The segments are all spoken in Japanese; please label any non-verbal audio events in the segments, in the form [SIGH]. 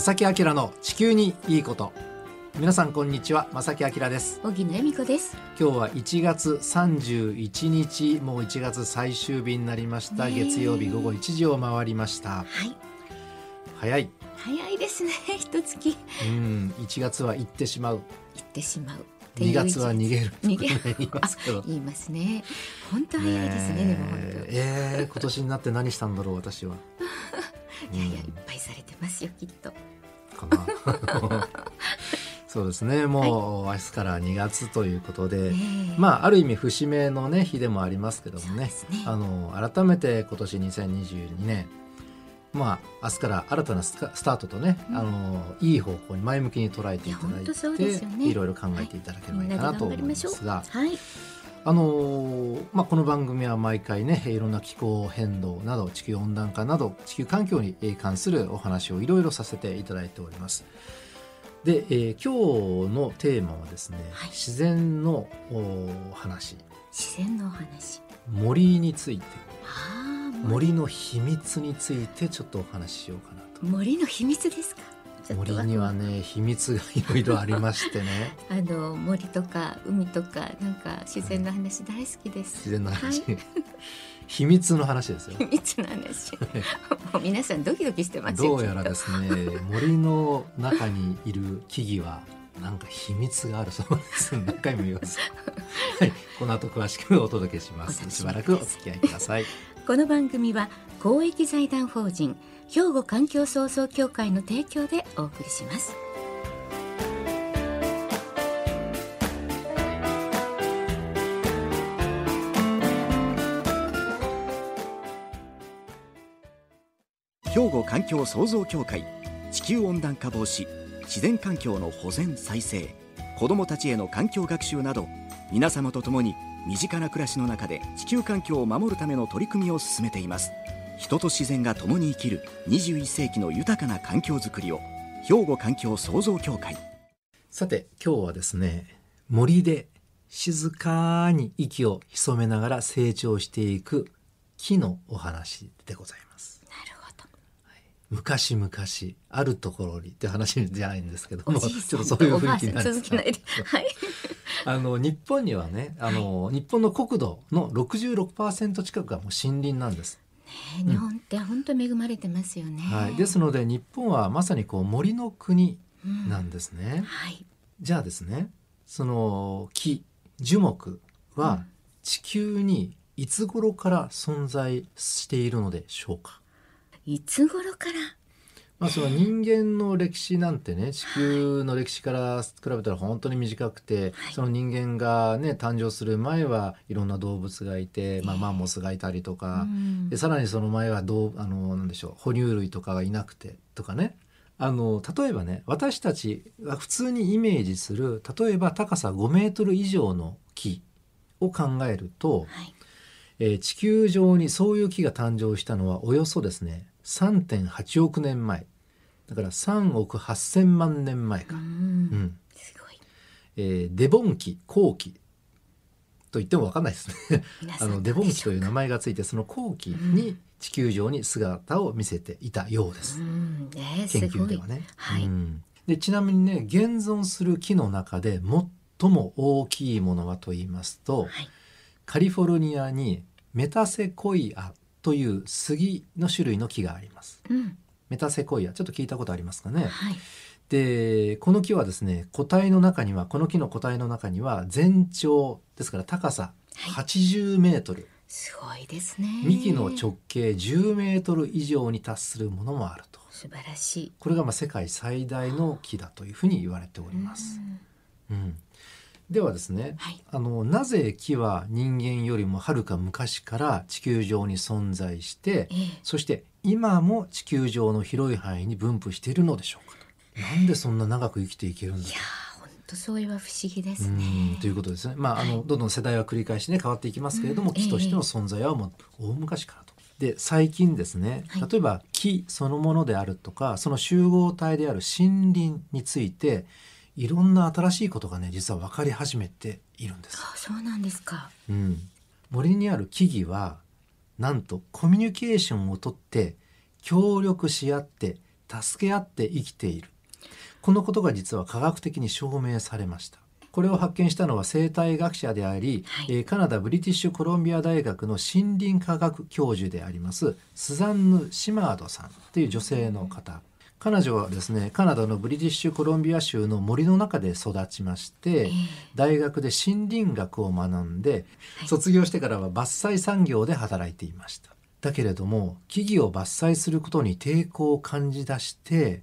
正木明の地球にいいこと。皆さんこんにちは。正木明です。荻野恵美子です。今日は1月31日。もう1月最終日になりました、月曜日午後1時を回りました。はい。早い。早いですね。[LAUGHS] 一月。うん。1月は行ってしまう。行ってしまう。っていう2月は逃げる。逃げる。言いますけど言いますね。本当早いですね。でも本ええー今年になって何したんだろう私は。当 [LAUGHS] いやいやいっぱいされてますよきっとかな。そうですね。もう明日から2月ということで、まあある意味節目のね日でもありますけどもね。ね。あの改めて今年2022年まあ明日から新たなスタートとね、うん。あのいい方向に前向きに捉えていただいいや本当そうですよね。ていろいろ考えていただければいいかなと思いますが、はいあのまあ、この番組は毎回ねいろんな気候変動など地球温暖化など地球環境に関するお話をいろいろさせていただいております。で、えー今日のテーマはですね、はい。自然のお話。自然のお話。森について。森の秘密についてちょっとお話ししようかなと。森の秘密ですか？森にはね [LAUGHS] 秘密がいろいろありましてね。[LAUGHS] あの森とか海とかなんか自然の話大好きです、自然の話、はい。[LAUGHS] 秘密の話ですよ。秘密の話。もう皆さんドキドキしてますよどうやらですね森の中にいる木々はなんか秘密があるそうです。何回も言います。はい。この後詳しくお届けします。しばらくお付き合いくださいこの番組は公益財団法人兵庫環境創造協会の提供でお送りします。兵庫環境創造協会地球温暖化防止自然環境の保全再生子どもたちへの環境学習など皆様と共に身近な暮らしの中で地球環境を守るための取り組みを進めています。人と自然が共に生きる21世紀の豊かな環境づくりを兵庫環境創造協会。さて今日はですね森で静かに息を潜めながら成長していく木のお話でございます。昔々あるところにって話じゃないんですけどもちょっとそういう雰囲気になるんではい。あの日本にはねあの、日本の国土の66%近くがもう森林なんです、ね日本って本当恵まれてますよね、はい、ですので日本はまさにこう森の国うん。なんですね、はい。じゃあですねその木樹木は地球にいつ頃から存在しているのでしょうか、いつ頃から？まあ、その人間の歴史なんてね地球の歴史から比べたら本当に短くて、はい。その人間がね誕生する前はいろんな動物がいて、まあ、ええ。マンモスがいたりとか、うん。でさらにその前はどうあのなんでしょう哺乳類とかがいなくてとかね。あの例えばね私たちが普通にイメージする例えば高さ5メートル以上の木を考えると、はいえー地球上にそういう木が誕生したのはおよそですね3.8億年前。だから3億8,000万年前うか、うん。ん。すごい。えーデボン紀後期と言っても分かんないですね。[LAUGHS] あのデボン紀という名前がついてその後期に地球上に姿を見せていたようです、うん。ねす研究ではね。はい。うん。でちなみにね現存する木の中で最も大きいものはと言いますと、はい。カリフォルニアにメタセコイアという杉の種類の木があります。うん。メタセコイアちょっと聞いたことありますかね？はい。でこの木はですね個体の中にはこの木の個体の中には全長ですから高さはい。80メートル、すごいですね。幹の直径10メートル以上に達するものもあると。素晴らしい。これがまあ世界最大の木だというふうに言われております。うん、ではですねはい。あのなぜ木は人間よりもはるか昔から地球上に存在してええ。そして今も地球上の広い範囲に分布しているのでしょうかと。なんでそんな長く生きていけるんだいやー本当それは不思議ですうねんということですね。まあ、あの、はい。どんどん世代は繰り返しね、変わっていきますけれども、うん木としての存在はもう大昔からと。で、最近ですねはい、例えば木そのものであるとか、その集合体である森林について。いろんな新しいことがね、実は分かり始めているんです。あそうなんですか。うん、森にある木々はなんとコミュニケーションをとって協力し合って助け合って生きている。このことが実は科学的に証明されました。これを発見したのは生態学者であり、はい。えーカナダブリティッシュコロンビア大学の森林科学教授でありますスザンヌ・シマードさんという女性の方彼女はですねカナダのブリティッシュコロンビア州の森の中で育ちまして、大学で森林学を学んで、卒業してからは伐採産業で働いていました。だけれども木々を伐採することに抵抗を感じ出して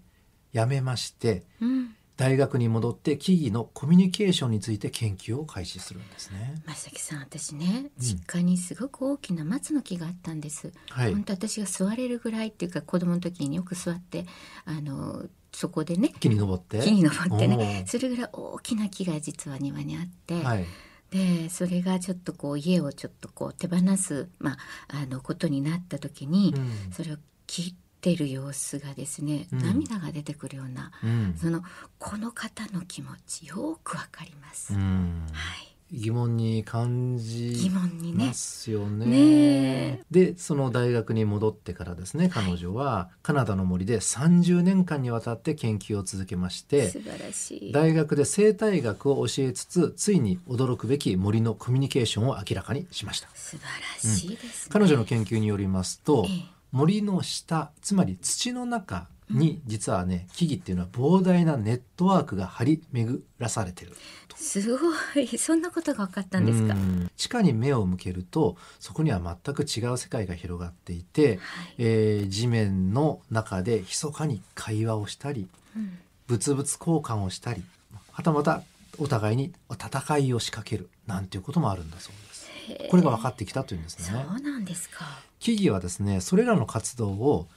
辞めましてうん大学に戻って木々のコミュニケーションについて研究を開始するんですね。正木さん私ね実家にすごく大きな松の木があったんです、はい。本当私が座れるぐらいっていうか子供の時によく座ってあのそこでね木に登って。木に登ってねおそれぐらい大きな木が実は庭にあって、ーはい。でそれがちょっとこう家をちょっとこう手放す、まあ、あのことになった時に、うん。それを切ってる様子がですね、うん。涙が出てくるようなうん。そのこの方の気持ちよくわかります。うん。はい。疑問に感じ疑問にね。ますよね。ねでその大学に戻ってからですね彼女はカナダの森で30年間にわたって研究を続けまして素晴らしい。大学で生態学を教えつつついに驚くべき森のコミュニケーションを明らかにしました。素晴らしいです、ね。彼女の研究によりますと、ええ森の下つまり土の中に実はね木々っていうのは膨大なネットワークが張り巡らされてるすごい。[LAUGHS] そんなことが分かったんですか？地下に目を向けるとそこには全く違う世界が広がっていて、えー地面の中で密かに会話をしたりうん。物々交換をしたりはたまたお互いに戦いを仕掛けるなんていうこともあるんだそうです。これが分かってきたというんですそね。うなんですか。木々はですねそれらの活動を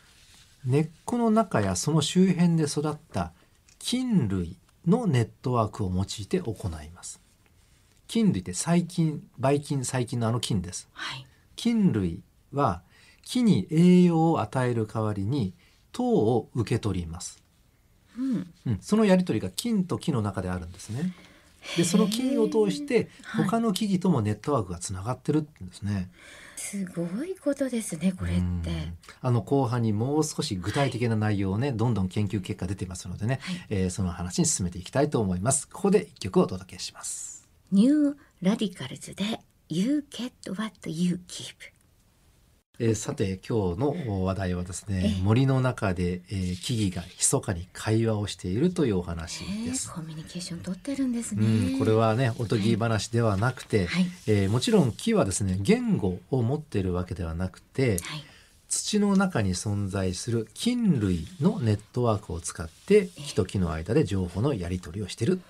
根っこの中やその周辺で育った菌類のネットワークを用いて行います菌類って細菌ばい菌細菌のあの菌ですはい。菌類は木に栄養を与える代わりに糖を受け取ります、うん。うん、そのやり取りが菌と木の中であるんですねでその菌を通してはい。他の木々ともネットワークがつながってるんですね、すごいことですねこれって。うん。あの後半にもう少し具体的な内容をね、どんどん研究結果出てますのでね、はい。えーその話に進めていきたいと思います。ここで一曲お届けします。ニューラディカルズで You get what you keep。えーさて今日の話題はですねええ。森の中で、えー木々が密かに会話をしているというお話です、コミュニケーション取ってるんですうね。ん、これはねおとぎ話ではなくて、はい。えーもちろん木はですね言語を持っているわけではなくて、はい。土の中に存在する菌類のネットワークを使って木と木の間で情報のやり取りをしている。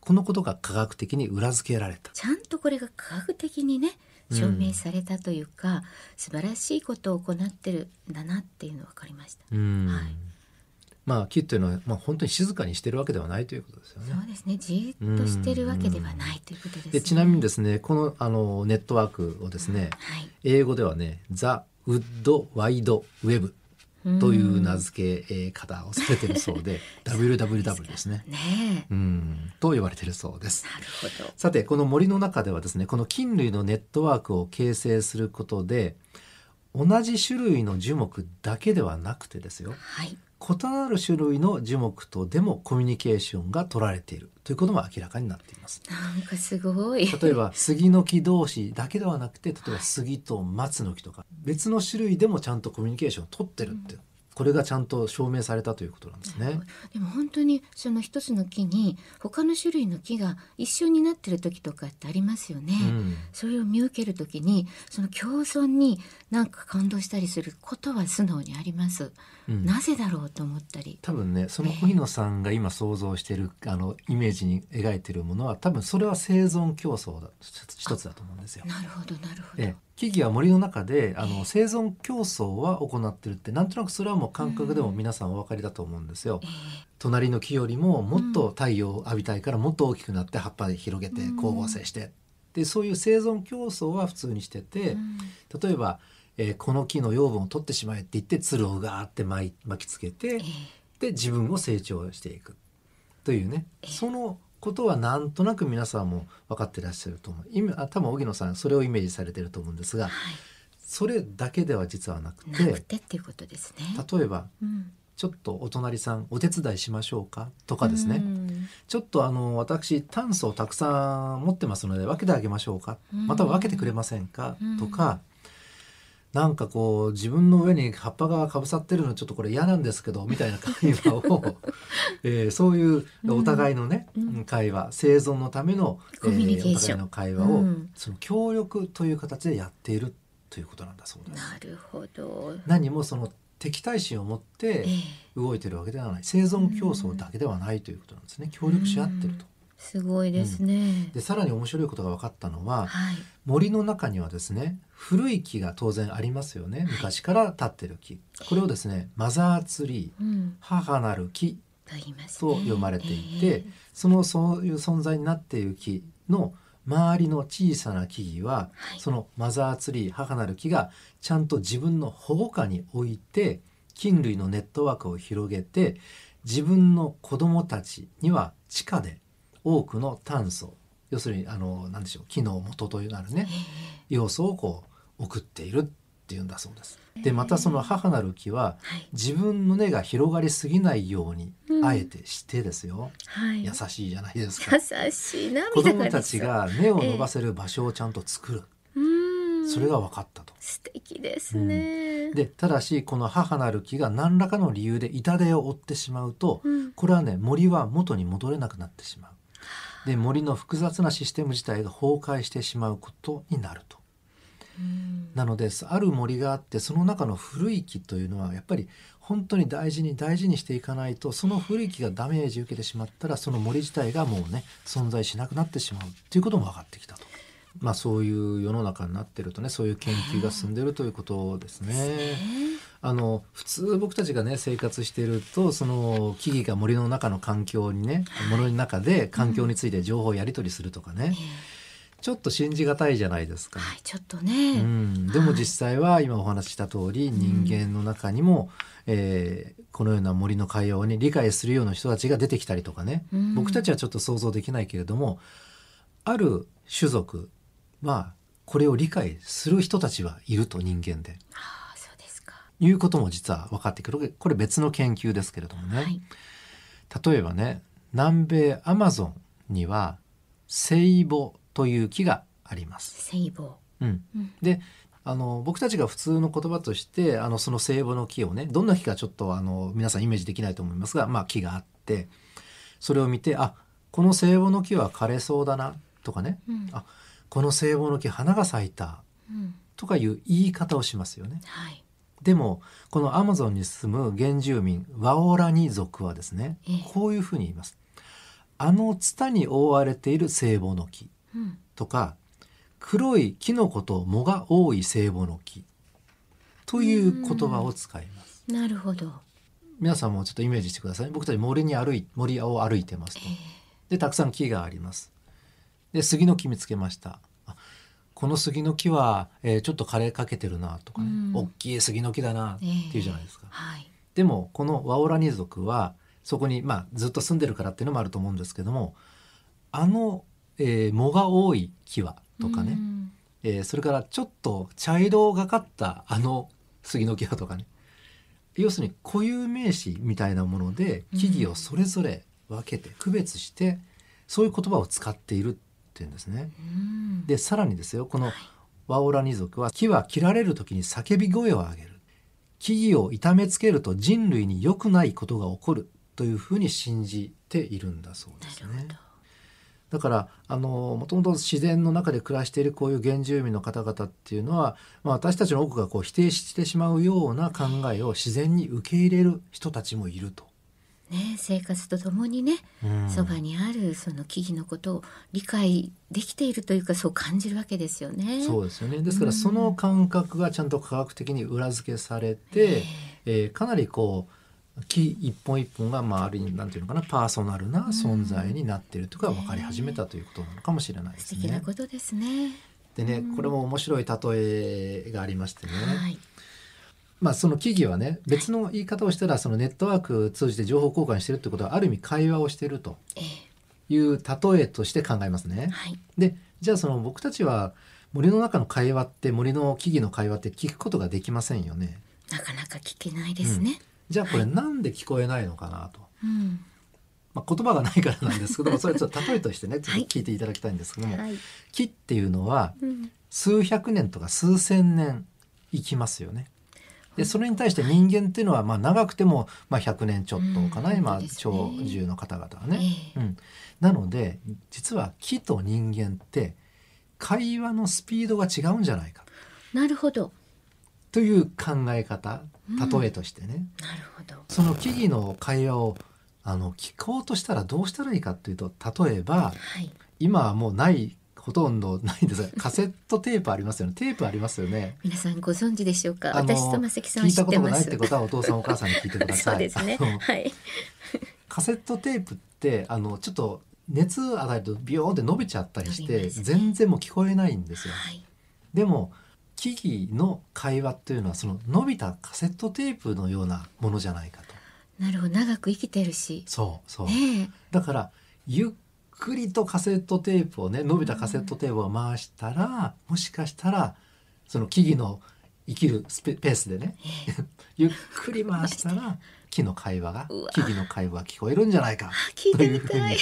このことが科学的に裏付けられた。ちゃんとこれが科学的にね証明されたというか、素晴らしいことを行ってるんだなっていうの分かりました。うん、はいまあ木っていうのは、まあ、本当に静かにしてるわけではないということですよねそうですね。じーっとしてるわけではないということですね。でちなみにですねこのあのネットワークをですね、はい。英語ではね「ザ・ウッド・ワイド・ウェブ」という名付けえー方をされてるそうで WWW ですね。ねえ。うんと言われてるそうです。なるほど。さてこの森の中ではですねこの菌類のネットワークを形成することで同じ種類の樹木だけではなくてですよはい。異なる種類の樹木とでもコミュニケーションが取られているということも明らかになっています。なんかすごい。例えば杉の木同士だけではなくて例えば杉と松の木とか別の種類でもちゃんとコミュニケーションを取ってるって、これがちゃんと証明されたということなんですね。でも本当にその一つの木に他の種類の木が一緒になってる時とかってありますよね。うんそれを見受ける時にその共存になんか感動したりすることは素直にあります。うんなぜだろうと思ったり。多分ねその荻野さんが今想像しているあのイメージに描いているものは多分それは生存競争だ一つだと思うんですよ。なるほどなるほど。ええ木々は森の中であええの生存競争は行ってるってなんとなくそれはもう感覚でも皆さんお分かりだと思うんですよ。え隣の木よりももっと太陽を浴びたいからもっと大きくなって葉っぱで広げてうん光合成してでそういう生存競争は普通にしてえてうん例えば、えーこの木の養分を取ってしまえって言ってつるをガーって巻い巻きつけてえで自分を成長していくというね。ええ。そのことはなんとなく皆さんも分かってらっしゃると思う。今あ多分荻野さんそれをイメージされてると思うんですがはい。それだけでは実はなくなくててっていうことですね。例えばうん。ちょっとお隣さんお手伝いしましょうかとかですね、うん。ちょっとあの私炭素をたくさん持ってますので分けてあげましょうか、うん。または分けてくれませんか、うん。とかなんかこう自分の上に葉っぱがかぶさってるのちょっとこれ嫌なんですけどみたいな会話を、[LAUGHS] えーそういうお互いのね、うん。会話生存のための、コミュニケーお互いの会話を、うん。その協力という形でやっているということなんだそうです。なるほど。何もその敵対心を持ってええ。動いてるわけではない。生存競争だけではないということなんですね。協力し合ってると。すごいですね。でさらに面白いことが分かったのははい。森の中にはですね古い木が当然ありますよね昔から立ってる木これをですねマザーツリーうん。母なる木と。呼ばれていえてそのそういう存在になっている木の周りの小さな木々ははいそのマザーツリー母なる木がちゃんと自分の保護下に置いて菌類のネットワークを広げて自分の子供たちには地下で多くの炭素要するにあの何でしょう木の元となるねえ要素をこう送っているっていうんだそうです。でまたその母なる木ははい。自分の根が広がりすぎないようにうんあえてしてですよ、はい。優しいじゃないですか。優しい涙子供たち。が根を伸ばせる場所をちゃんと作る、うん。それが分かったと。素敵ですね。でただしこの母なる木が何らかの理由で痛手を負ってしまうとうん。これはね森は元に戻れなくなってしまう。で森の複雑なシステム自体が崩壊してしまうことになると。うんなのである森があってその中の古い木というのはやっぱり本当に大事に大事にしていかないとその古い木がダメージ受けてしまったらその森自体がもうね存在しなくなってしまうっていうことも分かってきたと。まあそういう世の中になってるとねそういう研究が進んでるということですね。えあの普通僕たちがね生活しているとその木々が森の中の環境にね森の中で環境について情報をやり取りするとかね、ちょっと信じがたいじゃないですか。はい、ちょっとね。うん、でも実際は今お話しした通り人間の中にも、えーこのような森の会話をね理解するような人たちが出てきたりとかね、うん。僕たちはちょっと想像できないけれどもある種族はこれを理解する人たちはいると人間で。ああ。いうことも実は分かってくるこれ別の研究ですけれどもね、はい。例えばね南米アマゾンにはセイボという木があります。セイボうん、うんであの僕たちが普通の言葉としてあのその聖母の木をねどんな木かちょっとあの皆さんイメージできないと思いますが、まあ、木があってそれを見てあこの聖母の木は枯れそうだなとかねうん。あこの聖母の木花が咲いたうん。とかいう言い方をしますよね。はい。でもこのアマゾンに住む原住民ワオラニ族はですねええこういうふうに言います。あのツタに覆われている聖母の木うん。とか黒いキノコと藻が多い聖母の木という言葉を使います。なるほど。皆さんもちょっとイメージしてください。僕たち森に歩い森を歩いてますと。でたくさん木があります。で杉の木見つけました。あこの杉の木は、えーちょっと枯れかけてるなとかね、うん。大きい杉の木だなってええ。いうじゃないですか。はい。でもこのワオラニ族はそこに、まあ、ずっと住んでるからっていうのもあると思うんですけどもあの、えー藻が多い木はとかね、うん。えーそれからちょっと茶色がかったあの杉の木はとかね。要するに固有名詞みたいなもので木々をそれぞれ分けて区別して、そういう言葉を使っているっていうんですね。うん。でさらにですよこのワオラニ族は木は切られる時に叫び声を上げる木々を痛めつけると人類に良くないことが起こるというふうに信じているんだそうですね。だからあのもともと自然の中で暮らしているこういう原住民の方々っていうのは、まあ、私たちの多くがこう否定してしまうような考えを自然に受け入れる人たちもいると。ね、生活とともにね、うんそばにあるその木々のことを理解できているというかそう感じるわけですよね。そうですよねですからその感覚がちゃんと科学的に裏付けされて、えーかなりこう木一本一本がまあある意味なんていうのかなパーソナルな存在になっているというか分かり始めたということなのかもしれないです素敵なね。ことですね。でねこれも面白い例えがありましてね、はい。まあその木々はね別の言い方をしたらそのネットワーク通じて情報交換してるってことはある意味会話をしているとえいう例えとして考えますえね。はい。でじゃあその僕たちは森の中の会話って森の木々の会話って聞くことができませんよね。なかなか聞けないですね。じゃあこれなんで聞こえないのかなと、うんまあ、言葉がないからなんですけどもそれちょっと例えとしてねちょっと聞いていただきたいんですけども、はい木っていうのはうん数百年とか数千年生きますよね。でそれに対して人間っていうのはまあ長くてもまあ100年ちょっとかな、うん今ね。長寿の方々はね。ええ。うん、なので実は木と人間って会話のスピードが違うんじゃないか。なるほど。という考え方うん。例えとしてね、なるほど。その木々の会話をあの聞こうとしたらどうしたらいいかっていうと例えばはい。今はもうないほとんどないんですがカセットテープありますよねテープありますよね。皆さんご存知でしょうか？私と正木さん聞いたことがないってことはお父さんお母さんに聞いてください。そうですねはいカセットテープってあのちょっと熱与えるとビヨーンって伸びちゃったりして、ね全然もう聞こえないんですよ。はいでも木々の会話っていうのはその伸びたカセットテープのようなものじゃないかと。なるほど長く生きてるしそうそう。ねだからゆっくりとカセットテープをね伸びたカセットテープを回したら、もしかしたらその木々の生きるスペペースでねゆっくり回したら木の会話が木々の会話が聞こえるんじゃないかというふうに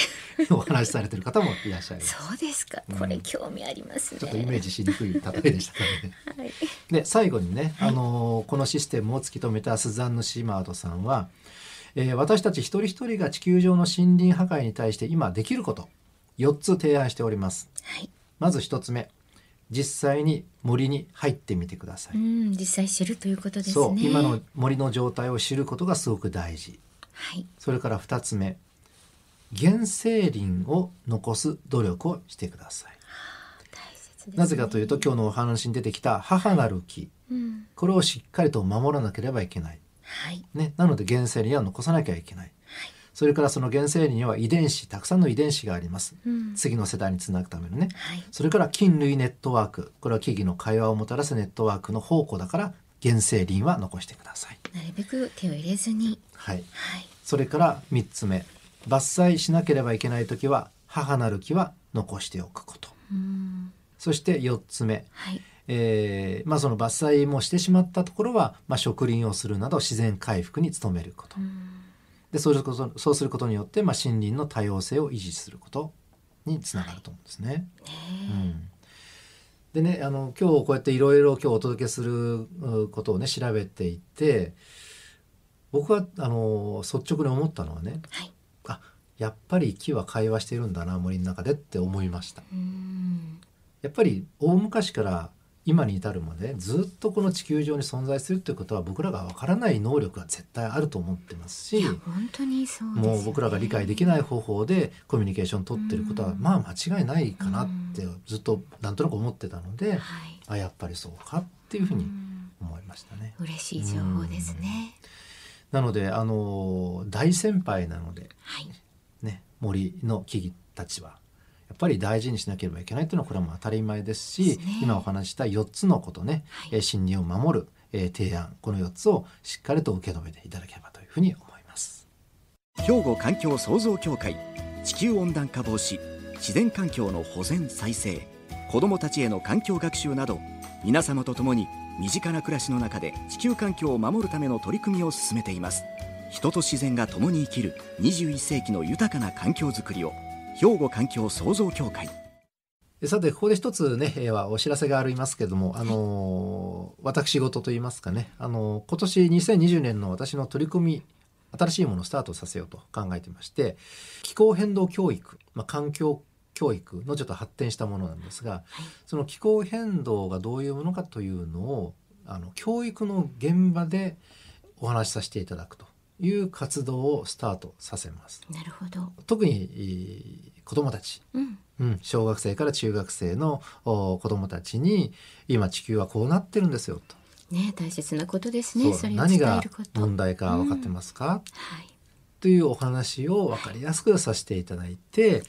お話しされてる方もいらっしゃいます。そうですか。うん。これ興味ありますね。ちょっとイメージしにくい例えでしたね。はい。で最後にね、あのーこのシステムを突き止めたスザンヌ・シマードさんは、えー私たち一人一人が地球上の森林破壊に対して今できること4つ提案しております。はいまず1つ目実際に森に入ってみてください。うん実際知るということですねそう今の森の状態を知ることがすごく大事。はいそれから2つ目原生林を残す努力をしてください。大切ですねなぜかというと今日のお話に出てきた母なる木うんこれをしっかりと守らなければいけない。はいね、なので原生林は残さなきゃいけない。それからその原生林には遺伝子たくさんの遺伝子があります。うん次の世代につなぐためのね。はいそれから菌類ネットワークこれは木々の会話をもたらすネットワークの宝庫だから原生林は残してください。なるべく手を入れずにはい。はいそれから3つ目伐採しなければいけない時は母なる木は残しておくこと。うんそして4つ目はいえーまあ、その伐採もしてしまったところは、まあ、植林をするなど自然回復に努めること。うん。でそうすることそうすることによって、まあ、森林の多様性を維持することにつながると思うんですね。ねうん。でねあの今日こうやっていろいろ今日お届けするうことをね調べていて僕はあの率直に思ったのはねはい。あやっぱり木は会話しているんだな森の中でって思いました。うん。やっぱり大昔から今に至るまでずっとこの地球上に存在するっていうことは僕らがわからない能力が絶対あると思ってますしいや本当にそうですよね。もう僕らが理解できない方法でコミュニケーション取ってることはうん。まあ間違いないかなってずっとなんとなく思ってたのではいあやっぱりそうかっていうふうにん思いましたね。嬉しい情報ですね。なのであの大先輩なのではい。ね森の木々たちはやっぱり大事にしなければいけないというのはこれはもう当たり前ですしですね。今お話しした4つのことね、はい。えー森林を守る、えー提案この4つをしっかりと受け止めていただければというふうに思います。兵庫環境創造協会地球温暖化防止自然環境の保全再生子どもたちへの環境学習など皆様と共に身近な暮らしの中で地球環境を守るための取り組みを進めています。人と自然が共に生きる21世紀の豊かな環境づくりを兵庫環境創造協会。でさてここで一つね、えーはお知らせがありますけれども、あのー私事といいますかね、あのー今年2020年の私の取り組み新しいものをスタートさせようと考えてまして気候変動教育、まあ、環境教育のちょっと発展したものなんですが、その気候変動がどういうものかというのをあの教育の現場でお話しさせていただくという活動をスタートさせます。なるほど。特にえー子どもたち。うん。うん、小学生から中学生のお子どもたちに今地球はこうなってるんですよと、ね大切なことですね。それ何が問題か分かってますか、はい。というお話を分かりやすくさせていただいて、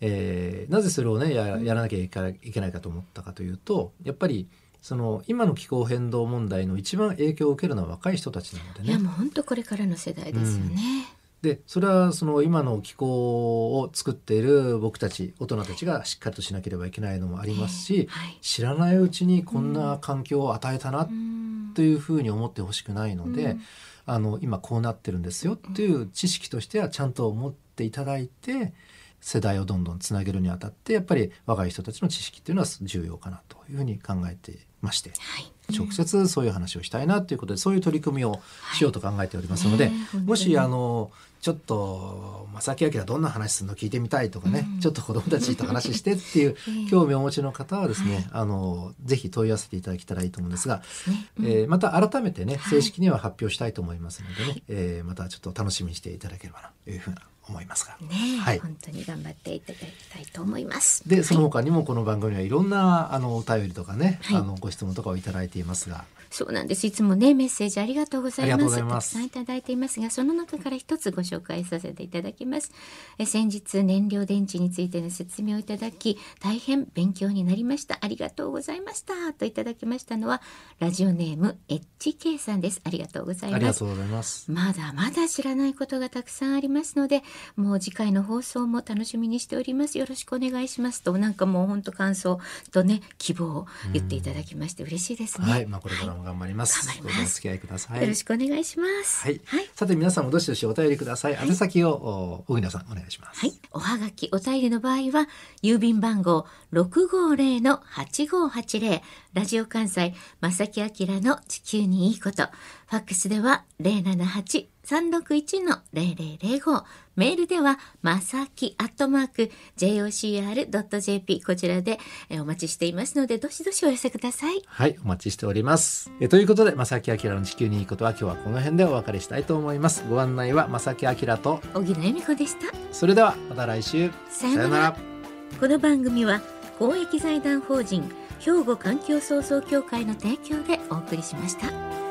えーなぜそれをねややらなきゃいけないかと思ったかというとやっぱりその今の気候変動問題の一番影響を受けるのは若い人たちなのでね。いやもう本当これからの世代ですよね、でそれはその今の気候を作っている僕たち大人たちがしっかりとしなければいけないのもありますし、はい。知らないうちにこんな環境を与えたなうんというふうに思ってほしくないので、うん。あの今こうなってるんですよっていう知識としてはちゃんと持っていただいて世代をどんどんつなげるにあたってやっぱり若い人たちの知識っていうのは重要かなというふうに考えてまして、はい。直接そういう話をしたいなということでそういう取り組みをしようと考えておりますので、ねえ本当に。もしあのちょっと正木明どんな話するの聞いてみたいとかね、うん。ちょっと子どもたちと話してっていう [LAUGHS] ええ。興味をお持ちの方はですね、はい。あのぜひ問い合わせていただけたらいいと思うんですが、ね。うん。えーまた改めてねはい。正式には発表したいと思いますのでね、はい。えーまたちょっと楽しみにしていただければなというふうな思いますが。ねえ、はい。本当に頑張っていただきたいと思います。でその他にもこの番組にはいろんなあのお便りとかね、はい。あのご質問とかをいただいていますがそうなんです。いつもね、メッセージありがとうございます。ますたくさんいただいていますが、その中から一つご紹介させていただきます。え先日、燃料電池についての説明をいただき、大変勉強になりました。ありがとうございました。といただきましたのは、ラジオネーム HK さんです。ありがとうございます。ありがとうございます。まだまだ知らないことがたくさんありますので、もう次回の放送も楽しみにしております。よろしくお願いしますと、なんかもう本当感想とね、希望を言っていただきまして嬉しいですね。はい、まあこれからも頑張ります。どうぞお付き合いください。よろしくお願いします。はい、はい。さて皆さんもどしどしお便りください。宛先をお小国さんお願いします。はい。おはがき、お便りの場合は、郵便番号650-8580、ラジオ関西、正木明の地球にいいこと。ファックスでは078-361-0005。メールでは、まさきアットマーク、jocr.jp。こちらでえーお待ちしていますので、どしどしお寄せください。はい、お待ちしております。えということで、正木明の地球にいいことは今日はこの辺でお別れしたいと思います。ご案内は正木明と、小木野恵美子でした。それではまた来週。さようなら。この番組は公益財団法人兵庫環境創造協会の提供でお送りしました。